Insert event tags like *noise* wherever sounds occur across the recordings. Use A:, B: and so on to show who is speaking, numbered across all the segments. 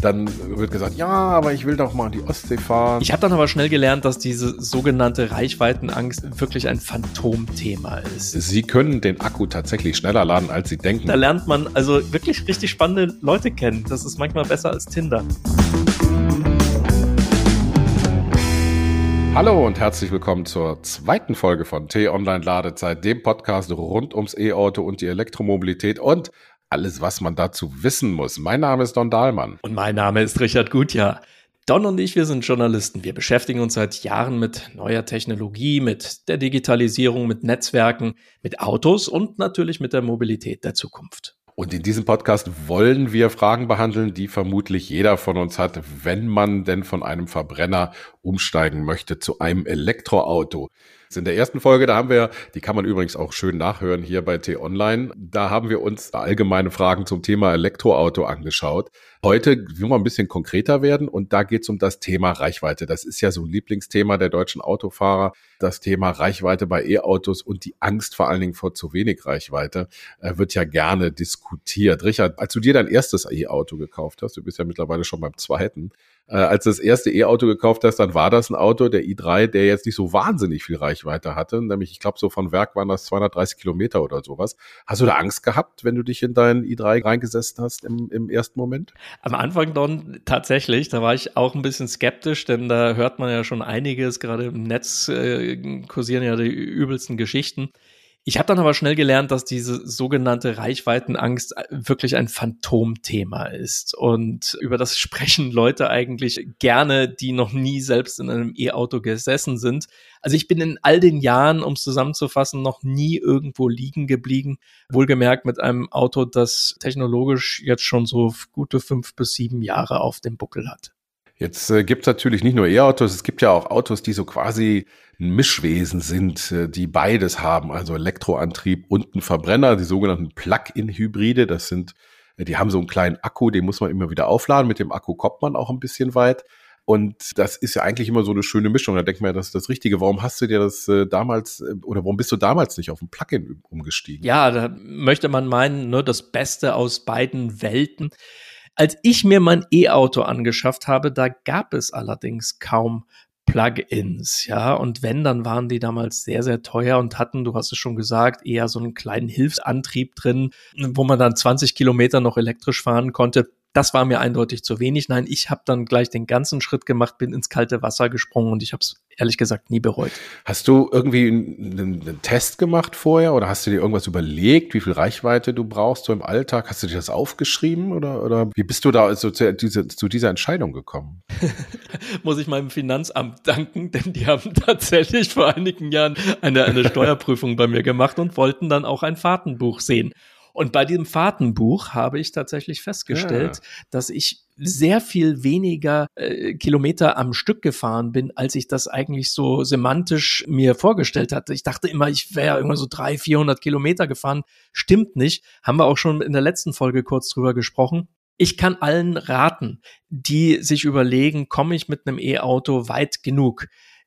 A: dann wird gesagt, ja, aber ich will doch mal an die Ostsee fahren.
B: Ich habe dann aber schnell gelernt, dass diese sogenannte Reichweitenangst wirklich ein Phantomthema ist.
A: Sie können den Akku tatsächlich schneller laden, als Sie denken.
B: Da lernt man also wirklich richtig spannende Leute kennen. Das ist manchmal besser als Tinder.
A: Hallo und herzlich willkommen zur zweiten Folge von T-Online Ladezeit, dem Podcast rund ums E-Auto und die Elektromobilität und alles, was man dazu wissen muss. Mein Name ist Don Dahlmann.
B: Und mein Name ist Richard Gutjahr. Don und ich, wir sind Journalisten. Wir beschäftigen uns seit Jahren mit neuer Technologie, mit der Digitalisierung, mit Netzwerken, mit Autos und natürlich mit der Mobilität der Zukunft.
A: Und in diesem Podcast wollen wir Fragen behandeln, die vermutlich jeder von uns hat, wenn man denn von einem Verbrenner umsteigen möchte zu einem Elektroauto. In der ersten Folge, da haben wir, die kann man übrigens auch schön nachhören hier bei T-Online, da haben wir uns allgemeine Fragen zum Thema Elektroauto angeschaut. Heute will wir ein bisschen konkreter werden und da geht es um das Thema Reichweite. Das ist ja so ein Lieblingsthema der deutschen Autofahrer, das Thema Reichweite bei E-Autos und die Angst vor allen Dingen vor zu wenig Reichweite äh, wird ja gerne diskutiert. Richard, als du dir dein erstes E-Auto gekauft hast, du bist ja mittlerweile schon beim zweiten, äh, als du das erste E-Auto gekauft hast, dann war das ein Auto, der i3, der jetzt nicht so wahnsinnig viel Reichweite hatte. Nämlich, ich glaube, so von Werk waren das 230 Kilometer oder sowas. Hast du da Angst gehabt, wenn du dich in deinen i3 reingesessen hast im, im ersten Moment?
B: Am Anfang dann tatsächlich, da war ich auch ein bisschen skeptisch, denn da hört man ja schon einiges, gerade im Netz äh, kursieren ja die übelsten Geschichten. Ich habe dann aber schnell gelernt, dass diese sogenannte Reichweitenangst wirklich ein Phantomthema ist. Und über das sprechen Leute eigentlich gerne, die noch nie selbst in einem E-Auto gesessen sind. Also ich bin in all den Jahren, um es zusammenzufassen, noch nie irgendwo liegen geblieben. Wohlgemerkt mit einem Auto, das technologisch jetzt schon so gute fünf bis sieben Jahre auf dem Buckel hat.
A: Jetzt äh, gibt es natürlich nicht nur E-Autos, es gibt ja auch Autos, die so quasi ein Mischwesen sind, äh, die beides haben, also Elektroantrieb und ein Verbrenner, die sogenannten Plug-in-Hybride. Das sind, äh, die haben so einen kleinen Akku, den muss man immer wieder aufladen. Mit dem Akku kommt man auch ein bisschen weit. Und das ist ja eigentlich immer so eine schöne Mischung. Da denkt man ja, das ist das Richtige. Warum hast du dir das äh, damals äh, oder warum bist du damals nicht auf ein Plugin umgestiegen?
B: Ja, da möchte man meinen, ne, das Beste aus beiden Welten. Als ich mir mein E-Auto angeschafft habe, da gab es allerdings kaum Plugins, ja. Und wenn, dann waren die damals sehr, sehr teuer und hatten, du hast es schon gesagt, eher so einen kleinen Hilfsantrieb drin, wo man dann 20 Kilometer noch elektrisch fahren konnte. Das war mir eindeutig zu wenig. Nein, ich habe dann gleich den ganzen Schritt gemacht, bin ins kalte Wasser gesprungen und ich habe es ehrlich gesagt nie bereut.
A: Hast du irgendwie einen, einen, Test gemacht vorher oder hast du dir irgendwas überlegt, wie viel Reichweite du brauchst so im Alltag? Hast du dir das aufgeschrieben oder, oder wie bist du da so zu, diese, zu dieser Entscheidung gekommen? *laughs*
B: Muss ich meinem Finanzamt danken, denn die haben *laughs* tatsächlich vor einigen Jahren eine, eine Steuerprüfung bei mir gemacht und wollten dann auch ein Fahrtenbuch sehen. Und bei diesem Fahrtenbuch habe ich tatsächlich festgestellt, ja. dass ich sehr viel weniger äh, Kilometer am Stück gefahren bin, als ich das eigentlich so semantisch mir vorgestellt hatte. Ich dachte immer, ich wäre irgendwann so drei, 400 Kilometer gefahren. Stimmt nicht. Haben wir auch schon in der letzten Folge kurz drüber gesprochen. Ich kann allen raten, die sich überlegen, komme ich mit einem E-Auto weit genug?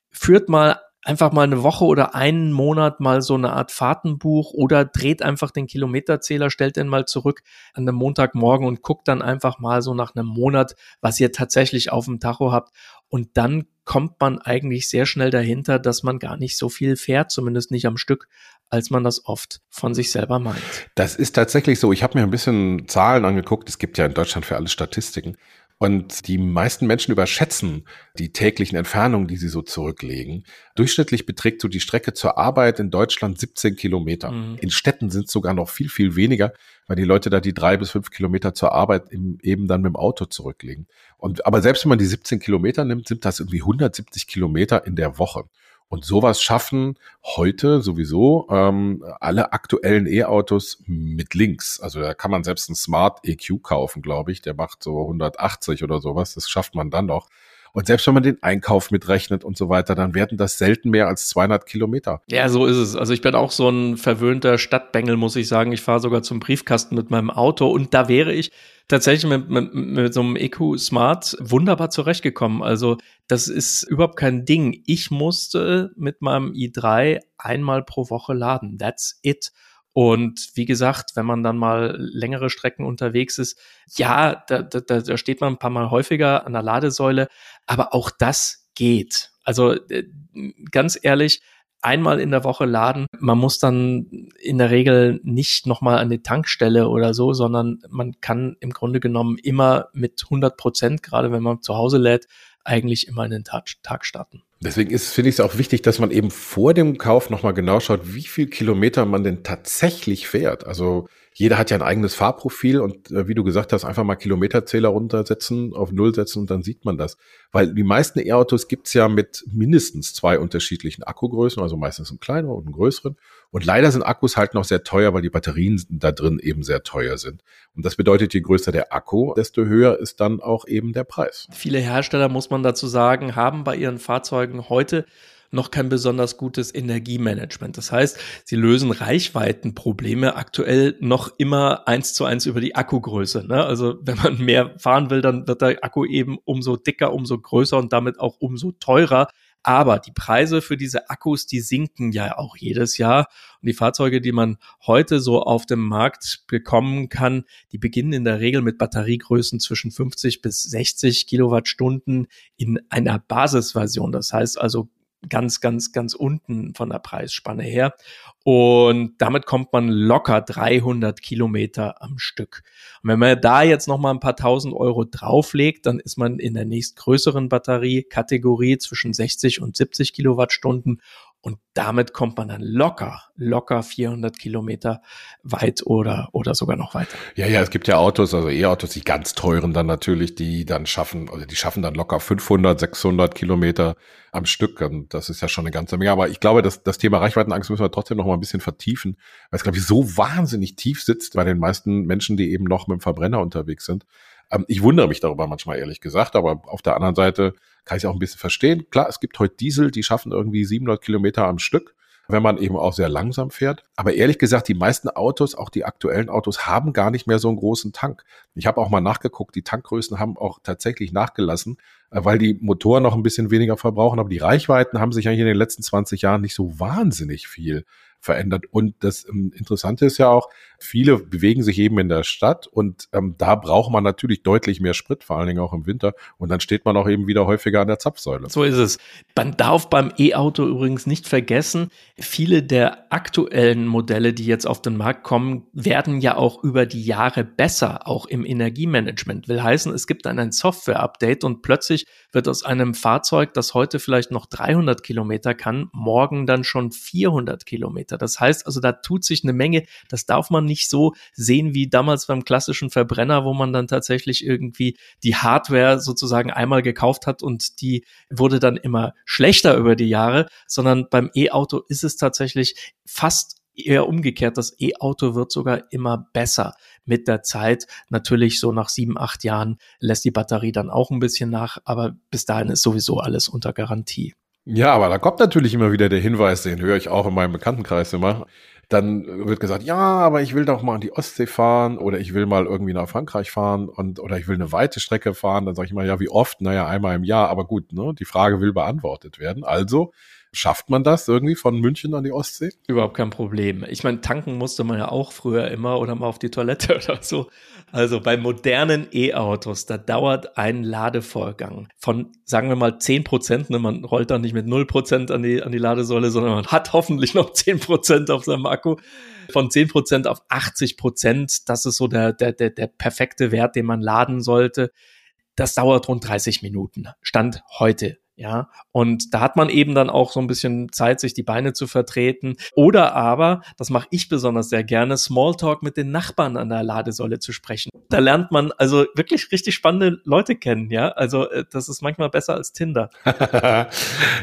B: Führt mal einfach mal eine Woche oder einen Monat mal so eine Art Fahrtenbuch oder dreht einfach den Kilometerzähler, stellt den mal zurück an einem Montagmorgen und guckt dann einfach mal so nach einem Monat, was ihr tatsächlich auf dem Tacho habt. Und dann kommt man eigentlich sehr schnell dahinter, dass man gar nicht so viel fährt, zumindest nicht am Stück, als man das oft von sich selber meint.
A: Das ist tatsächlich so. Ich habe mir ein bisschen Zahlen angeguckt. Es gibt ja in Deutschland für alle Statistiken. Und die meisten Menschen überschätzen die täglichen Entfernungen, die sie so zurücklegen. Durchschnittlich beträgt so die Strecke zur Arbeit in Deutschland 17 Kilometer. Mhm. In Städten sind es sogar noch viel, viel weniger, weil die Leute da die drei bis fünf Kilometer zur Arbeit eben dann mit dem Auto zurücklegen. Und, aber selbst wenn man die 17 Kilometer nimmt, sind das irgendwie 170 Kilometer in der Woche. Und sowas schaffen heute sowieso ähm, alle aktuellen E-Autos mit Links. Also da kann man selbst einen Smart EQ kaufen, glaube ich. Der macht so 180 oder sowas. Das schafft man dann noch. Und selbst wenn man den Einkauf mitrechnet und so weiter, dann werden das selten mehr als 200 Kilometer.
B: Ja, so ist es. Also ich bin auch so ein verwöhnter Stadtbengel, muss ich sagen. Ich fahre sogar zum Briefkasten mit meinem Auto und da wäre ich tatsächlich mit, mit, mit so einem EQ Smart wunderbar zurechtgekommen. Also das ist überhaupt kein Ding. Ich musste mit meinem i3 einmal pro Woche laden. That's it. Und wie gesagt, wenn man dann mal längere Strecken unterwegs ist, ja, da, da, da steht man ein paar Mal häufiger an der Ladesäule, aber auch das geht. Also äh, ganz ehrlich, einmal in der Woche laden. Man muss dann in der Regel nicht nochmal an die Tankstelle oder so, sondern man kann im Grunde genommen immer mit 100 Prozent, gerade wenn man zu Hause lädt, eigentlich immer in den Tag, starten.
A: Deswegen ist, finde ich es auch wichtig, dass man eben vor dem Kauf nochmal genau schaut, wie viel Kilometer man denn tatsächlich fährt. Also jeder hat ja ein eigenes Fahrprofil und äh, wie du gesagt hast, einfach mal Kilometerzähler runtersetzen, auf Null setzen und dann sieht man das. Weil die meisten E-Autos gibt's ja mit mindestens zwei unterschiedlichen Akkugrößen, also meistens einen kleineren und einen größeren. Und leider sind Akkus halt noch sehr teuer, weil die Batterien da drin eben sehr teuer sind. Und das bedeutet, je größer der Akku, desto höher ist dann auch eben der Preis.
B: Viele Hersteller, muss man dazu sagen, haben bei ihren Fahrzeugen heute noch kein besonders gutes Energiemanagement. Das heißt, sie lösen Reichweitenprobleme aktuell noch immer eins zu eins über die Akkugröße. Ne? Also wenn man mehr fahren will, dann wird der Akku eben umso dicker, umso größer und damit auch umso teurer. Aber die Preise für diese Akkus, die sinken ja auch jedes Jahr. Und die Fahrzeuge, die man heute so auf dem Markt bekommen kann, die beginnen in der Regel mit Batteriegrößen zwischen 50 bis 60 Kilowattstunden in einer Basisversion. Das heißt also ganz, ganz, ganz unten von der Preisspanne her. Und damit kommt man locker 300 Kilometer am Stück. Und wenn man da jetzt noch mal ein paar tausend Euro drauflegt, dann ist man in der nächstgrößeren Batteriekategorie zwischen 60 und 70 Kilowattstunden und damit kommt man dann locker, locker 400 Kilometer weit oder, oder sogar noch weiter.
A: Ja, ja, es gibt ja Autos, also E-Autos, die ganz teuren dann natürlich, die dann schaffen, oder die schaffen dann locker 500, 600 Kilometer am Stück. Und das ist ja schon eine ganze Menge. Aber ich glaube, dass das Thema Reichweitenangst müssen wir trotzdem noch mal ein bisschen vertiefen, weil es, glaube ich, so wahnsinnig tief sitzt bei den meisten Menschen, die eben noch mit dem Verbrenner unterwegs sind. Ähm, ich wundere mich darüber manchmal, ehrlich gesagt, aber auf der anderen Seite kann ich es auch ein bisschen verstehen. Klar, es gibt heute Diesel, die schaffen irgendwie 700 Kilometer am Stück wenn man eben auch sehr langsam fährt. Aber ehrlich gesagt, die meisten Autos, auch die aktuellen Autos, haben gar nicht mehr so einen großen Tank. Ich habe auch mal nachgeguckt, die Tankgrößen haben auch tatsächlich nachgelassen, äh, weil die Motoren noch ein bisschen weniger verbrauchen, aber die Reichweiten haben sich eigentlich in den letzten 20 Jahren nicht so wahnsinnig viel verändert. Und das ähm, Interessante ist ja auch, viele bewegen sich eben in der Stadt und ähm, da braucht man natürlich deutlich mehr Sprit, vor allen Dingen auch im Winter. Und dann steht man auch eben wieder häufiger an der Zapfsäule.
B: So ist es. Man darf beim E-Auto übrigens nicht vergessen, viele der aktuellen Modelle, die jetzt auf den Markt kommen, werden ja auch über die Jahre besser, auch im Energiemanagement. Will heißen, es gibt dann ein Software-Update und plötzlich wird aus einem Fahrzeug, das heute vielleicht noch 300 Kilometer kann, morgen dann schon 400 Kilometer. Das heißt also, da tut sich eine Menge. Das darf man nicht so sehen wie damals beim klassischen Verbrenner, wo man dann tatsächlich irgendwie die Hardware sozusagen einmal gekauft hat und die wurde dann immer schlechter über die Jahre, sondern beim E-Auto ist es tatsächlich fast eher umgekehrt. Das E-Auto wird sogar immer besser mit der Zeit. Natürlich so nach sieben, acht Jahren lässt die Batterie dann auch ein bisschen nach, aber bis dahin ist sowieso alles unter Garantie.
A: Ja, aber da kommt natürlich immer wieder der Hinweis, den höre ich auch in meinem Bekanntenkreis immer. Dann wird gesagt, ja, aber ich will doch mal an die Ostsee fahren oder ich will mal irgendwie nach Frankreich fahren und oder ich will eine weite Strecke fahren. Dann sage ich mal, ja, wie oft? Naja, einmal im Jahr. Aber gut, ne? Die Frage will beantwortet werden. Also Schafft man das irgendwie von München an die Ostsee?
B: Überhaupt kein Problem. Ich meine, tanken musste man ja auch früher immer oder mal auf die Toilette *laughs* oder so. Also bei modernen E-Autos, da dauert ein Ladevorgang von, sagen wir mal, 10 Prozent. Ne? Man rollt dann nicht mit 0 Prozent an die, an die Ladesäule, sondern man hat *laughs* hoffentlich noch 10 Prozent auf seinem Akku. Von 10 Prozent auf 80 Prozent, das ist so der, der, der, der perfekte Wert, den man laden sollte. Das dauert rund 30 Minuten. Stand heute. Ja, und da hat man eben dann auch so ein bisschen Zeit, sich die Beine zu vertreten. Oder aber, das mache ich besonders sehr gerne, Smalltalk mit den Nachbarn an der Ladesäule zu sprechen. Da lernt man also wirklich richtig spannende Leute kennen, ja. Also äh, das ist manchmal besser als Tinder. *laughs*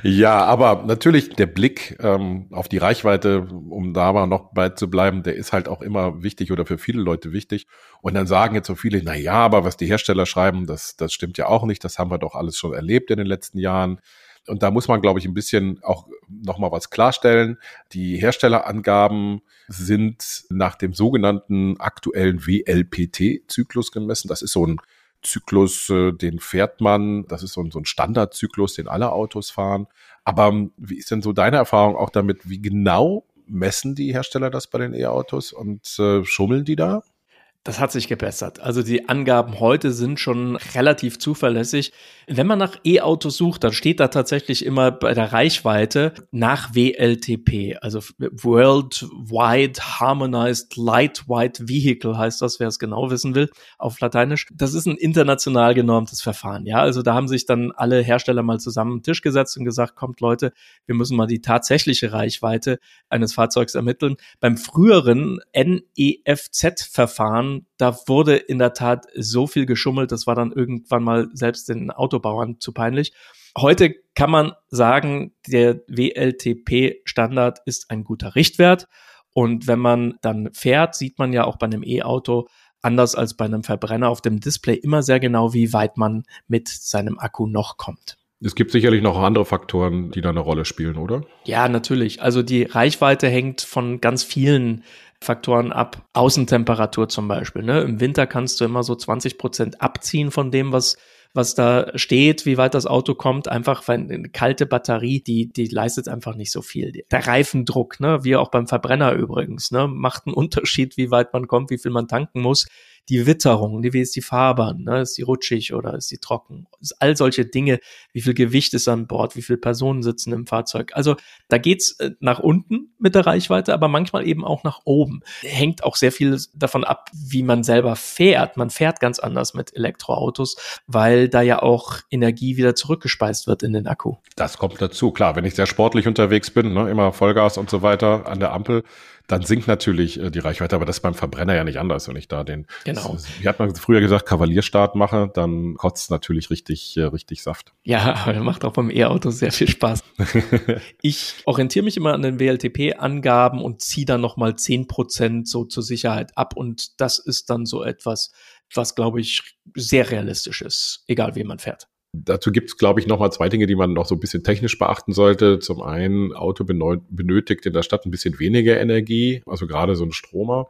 A: ja, aber natürlich der Blick ähm, auf die Reichweite, um da mal noch bei zu bleiben, der ist halt auch immer wichtig oder für viele Leute wichtig. Und dann sagen jetzt so viele, na ja, aber was die Hersteller schreiben, das, das stimmt ja auch nicht. Das haben wir doch alles schon erlebt in den letzten Jahren. Jahren. Und da muss man, glaube ich, ein bisschen auch nochmal was klarstellen. Die Herstellerangaben sind nach dem sogenannten aktuellen WLPT-Zyklus gemessen. Das ist so ein Zyklus, äh, den fährt man. Das ist so ein, so ein Standardzyklus, den alle Autos fahren. Aber ähm, wie ist denn so deine Erfahrung auch damit? Wie genau messen die Hersteller das bei den E-Autos und äh, schummeln die da?
B: Das hat sich gebessert. Also die Angaben heute sind schon relativ zuverlässig. Wenn man nach E-Autos sucht, dann steht da tatsächlich immer bei der Reichweite nach WLTP, also Worldwide Harmonized Lightweight Vehicle heißt das, wer es genau wissen will, auf Lateinisch. Das ist ein international genormtes Verfahren. Ja, also da haben sich dann alle Hersteller mal zusammen am Tisch gesetzt und gesagt, kommt Leute, wir müssen mal die tatsächliche Reichweite eines Fahrzeugs ermitteln. Beim früheren NEFZ-Verfahren da wurde in der Tat so viel geschummelt, das war dann irgendwann mal selbst den Autobauern zu peinlich. Heute kann man sagen, der WLTP-Standard ist ein guter Richtwert. Und wenn man dann fährt, sieht man ja auch bei einem E-Auto, anders als bei einem Verbrenner auf dem Display, immer sehr genau, wie weit man mit seinem Akku noch kommt.
A: Es gibt sicherlich noch andere Faktoren, die da eine Rolle spielen, oder?
B: Ja, natürlich. Also die Reichweite hängt von ganz vielen Faktoren ab. Außentemperatur zum Beispiel. Ne? Im Winter kannst du immer so 20 Prozent abziehen von dem, was was da steht, wie weit das Auto kommt, einfach weil eine kalte Batterie, die, die leistet einfach nicht so viel. Der Reifendruck, ne, wie auch beim Verbrenner übrigens, ne, macht einen *laughs* Unterschied, wie weit man kommt, wie viel man tanken muss die Witterung, wie ist die Fahrbahn, ne? ist die rutschig oder ist die trocken? All solche Dinge, wie viel Gewicht ist an Bord, wie viele Personen sitzen im Fahrzeug. Also da geht's äh, nach unten mit der Reichweite, aber manchmal eben auch nach oben. Hängt auch sehr viel davon ab, wie man selber fährt. Man fährt ganz anders mit Elektroautos, weil da ja auch Energie wieder zurückgespeist wird in den Akku.
A: Das kommt dazu. Klar, wenn ich sehr sportlich unterwegs bin, ne, immer Vollgas und so weiter an der Ampel, dann sinkt natürlich äh, die Reichweite, aber das ist beim Verbrenner ja nicht anders. Wenn ich da den,
B: genau.
A: Das, wie hat man früher gesagt, Kavalierstart mache, dann kotzt natürlich richtig, äh, richtig Saft.
B: Ja, aber *laughs* macht auch beim E-Auto sehr viel Spaß. *laughs* ich orientiere mich immer an den WLTP-Angaben und ziehe dann nochmal zehn Prozent so zur Sicherheit ab und das ist dann so etwas, was, glaube ich, sehr realistisch ist, egal wie man fährt.
A: Dazu gibt es, glaube ich, nochmal zwei Dinge, die man noch so ein bisschen technisch beachten sollte. Zum einen, Auto benötigt in der Stadt ein bisschen weniger Energie, also gerade so ein Stromer.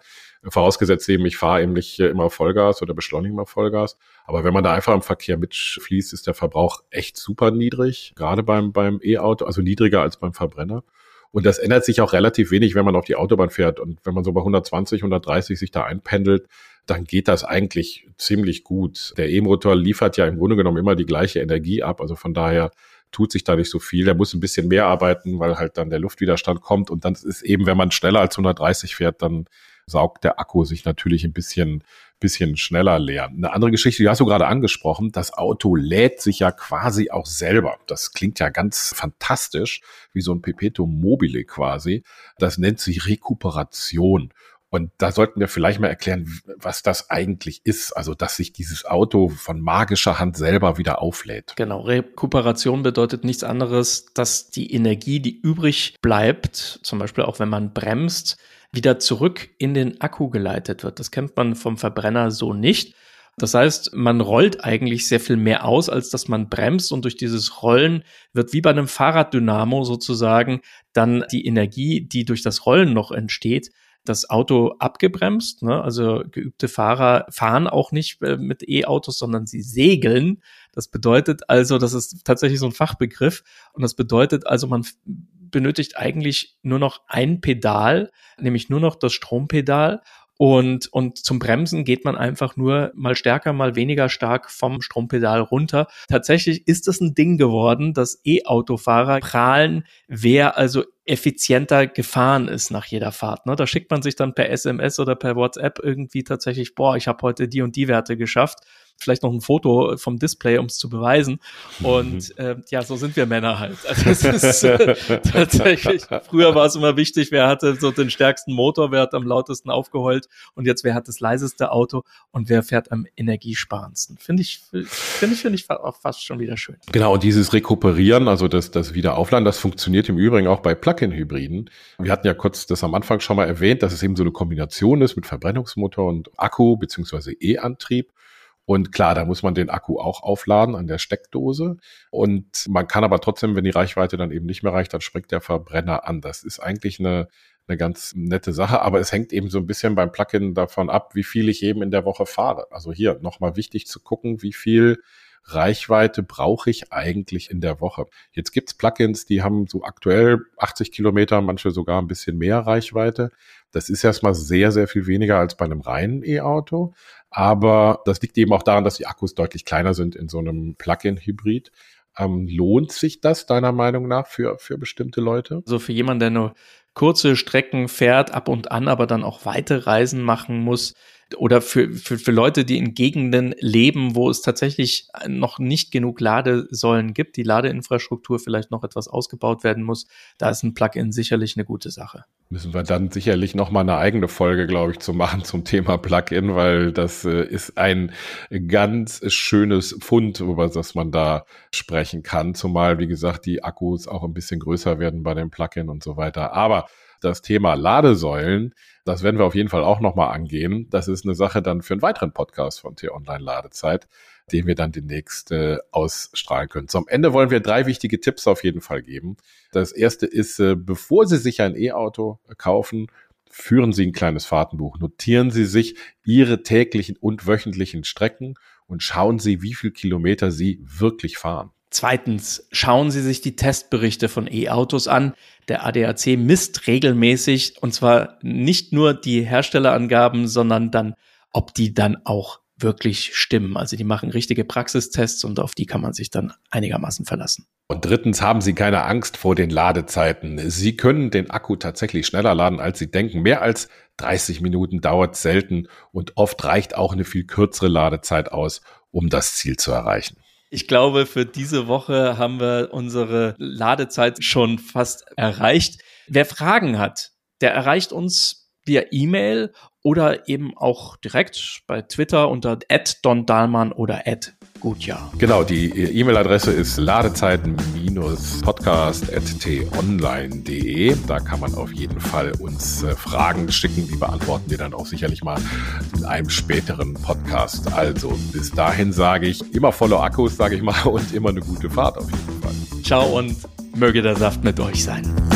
A: Vorausgesetzt eben, ich fahre eben nicht immer Vollgas oder beschleunige mal Vollgas. Aber wenn man da einfach im Verkehr mitfließt, ist der Verbrauch echt super niedrig, gerade beim, beim E-Auto, also niedriger als beim Verbrenner. Und das ändert sich auch relativ wenig, wenn man auf die Autobahn fährt. Und wenn man so bei 120, 130 sich da einpendelt, dann geht das eigentlich ziemlich gut. Der E-Motor liefert ja im Grunde genommen immer die gleiche Energie ab. Also von daher tut sich da nicht so viel. Der muss ein bisschen mehr arbeiten, weil halt dann der Luftwiderstand kommt. Und dann ist eben, wenn man schneller als 130 fährt, dann saugt der Akku sich natürlich ein bisschen, bisschen schneller leer. Eine andere Geschichte, die hast du gerade angesprochen, das Auto lädt sich ja quasi auch selber. Das klingt ja ganz fantastisch, wie so ein Perpetuum mobile quasi. Das nennt sich Rekuperation. Und da sollten wir vielleicht mal erklären, was das eigentlich ist. Also, dass sich dieses Auto von magischer Hand selber wieder auflädt.
B: Genau. Rekuperation bedeutet nichts anderes, dass die Energie, die übrig bleibt, zum Beispiel auch wenn man bremst, wieder zurück in den Akku geleitet wird. Das kennt man vom Verbrenner so nicht. Das heißt, man rollt eigentlich sehr viel mehr aus, als dass man bremst und durch dieses Rollen wird wie bei einem Fahrraddynamo sozusagen dann die Energie, die durch das Rollen noch entsteht, das Auto abgebremst. Ne? Also geübte Fahrer fahren auch nicht äh, mit E-Autos, sondern sie segeln. Das bedeutet also, das ist tatsächlich so ein Fachbegriff. Und das bedeutet also, man benötigt eigentlich nur noch ein Pedal, nämlich nur noch das Strompedal. Und, und zum Bremsen geht man einfach nur mal stärker, mal weniger stark vom Strompedal runter. Tatsächlich ist das ein Ding geworden, dass E-Autofahrer prahlen, wer also effizienter gefahren ist nach jeder Fahrt. Ne? Da schickt man sich dann per SMS oder per WhatsApp irgendwie tatsächlich, boah, ich habe heute die und die Werte geschafft vielleicht noch ein Foto vom Display, um es zu beweisen. Und mhm. äh, ja, so sind wir Männer halt. Also es ist äh, *laughs* tatsächlich, früher war es immer wichtig, wer hatte so den stärksten Motor, wer hat am lautesten aufgeheult und jetzt wer hat das leiseste Auto und wer fährt am energiesparendsten. Finde ich, finde ich, finde ich auch fast schon wieder schön.
A: Genau, und dieses Rekuperieren, also das, das Wiederaufladen, das funktioniert im Übrigen auch bei Plug-in-Hybriden. Wir hatten ja kurz das am Anfang schon mal erwähnt, dass es eben so eine Kombination ist mit Verbrennungsmotor und Akku beziehungsweise E-Antrieb. Und klar, da muss man den Akku auch aufladen an der Steckdose. Und man kann aber trotzdem, wenn die Reichweite dann eben nicht mehr reicht, dann springt der Verbrenner an. Das ist eigentlich eine, eine ganz nette Sache, aber es hängt eben so ein bisschen beim Plugin davon ab, wie viel ich eben in der Woche fahre. Also hier nochmal wichtig zu gucken, wie viel Reichweite brauche ich eigentlich in der Woche? Jetzt gibt's Plugins, die haben so aktuell 80 Kilometer, manche sogar ein bisschen mehr Reichweite. Das ist erstmal sehr, sehr viel weniger als bei einem reinen E-Auto. Aber das liegt eben auch daran, dass die Akkus deutlich kleiner sind in so einem Plug-in-Hybrid. Ähm, lohnt sich das deiner Meinung nach für, für bestimmte Leute?
B: Also für jemanden, der nur kurze Strecken fährt, ab und an aber dann auch weite Reisen machen muss, oder für, für, für Leute, die in Gegenden leben, wo es tatsächlich noch nicht genug Ladesäulen gibt, die Ladeinfrastruktur vielleicht noch etwas ausgebaut werden muss, da ist ein Plugin sicherlich eine gute Sache.
A: Müssen wir dann sicherlich noch mal eine eigene Folge, glaube ich, zu machen zum Thema Plugin, weil das äh, ist ein ganz schönes Fund, über das man da sprechen kann. Zumal, wie gesagt, die Akkus auch ein bisschen größer werden bei dem Plugin und so weiter. Aber das Thema Ladesäulen, das werden wir auf jeden Fall auch nochmal angehen. Das ist eine Sache dann für einen weiteren Podcast von T-Online Ladezeit, den wir dann demnächst äh, ausstrahlen können. Zum Ende wollen wir drei wichtige Tipps auf jeden Fall geben. Das erste ist, äh, bevor Sie sich ein E-Auto kaufen, führen Sie ein kleines Fahrtenbuch. Notieren Sie sich Ihre täglichen und wöchentlichen Strecken und schauen Sie, wie viel Kilometer Sie wirklich fahren.
B: Zweitens, schauen Sie sich die Testberichte von E-Autos an. Der ADAC misst regelmäßig und zwar nicht nur die Herstellerangaben, sondern dann, ob die dann auch wirklich stimmen. Also die machen richtige Praxistests und auf die kann man sich dann einigermaßen verlassen.
A: Und drittens haben Sie keine Angst vor den Ladezeiten. Sie können den Akku tatsächlich schneller laden, als Sie denken. Mehr als 30 Minuten dauert selten und oft reicht auch eine viel kürzere Ladezeit aus, um das Ziel zu erreichen.
B: Ich glaube, für diese Woche haben wir unsere Ladezeit schon fast erreicht. Wer Fragen hat, der erreicht uns via E-Mail oder eben auch direkt bei Twitter unter @dondahlmann oder Gutjahr.
A: Genau, die E-Mail-Adresse ist ladezeiten-podcast.tonline.de. Da kann man auf jeden Fall uns äh, Fragen schicken, die beantworten wir dann auch sicherlich mal in einem späteren Podcast. Also bis dahin sage ich immer voller Akkus, sage ich mal, *laughs* und immer eine gute Fahrt auf jeden Fall.
B: Ciao und möge der Saft mit euch sein.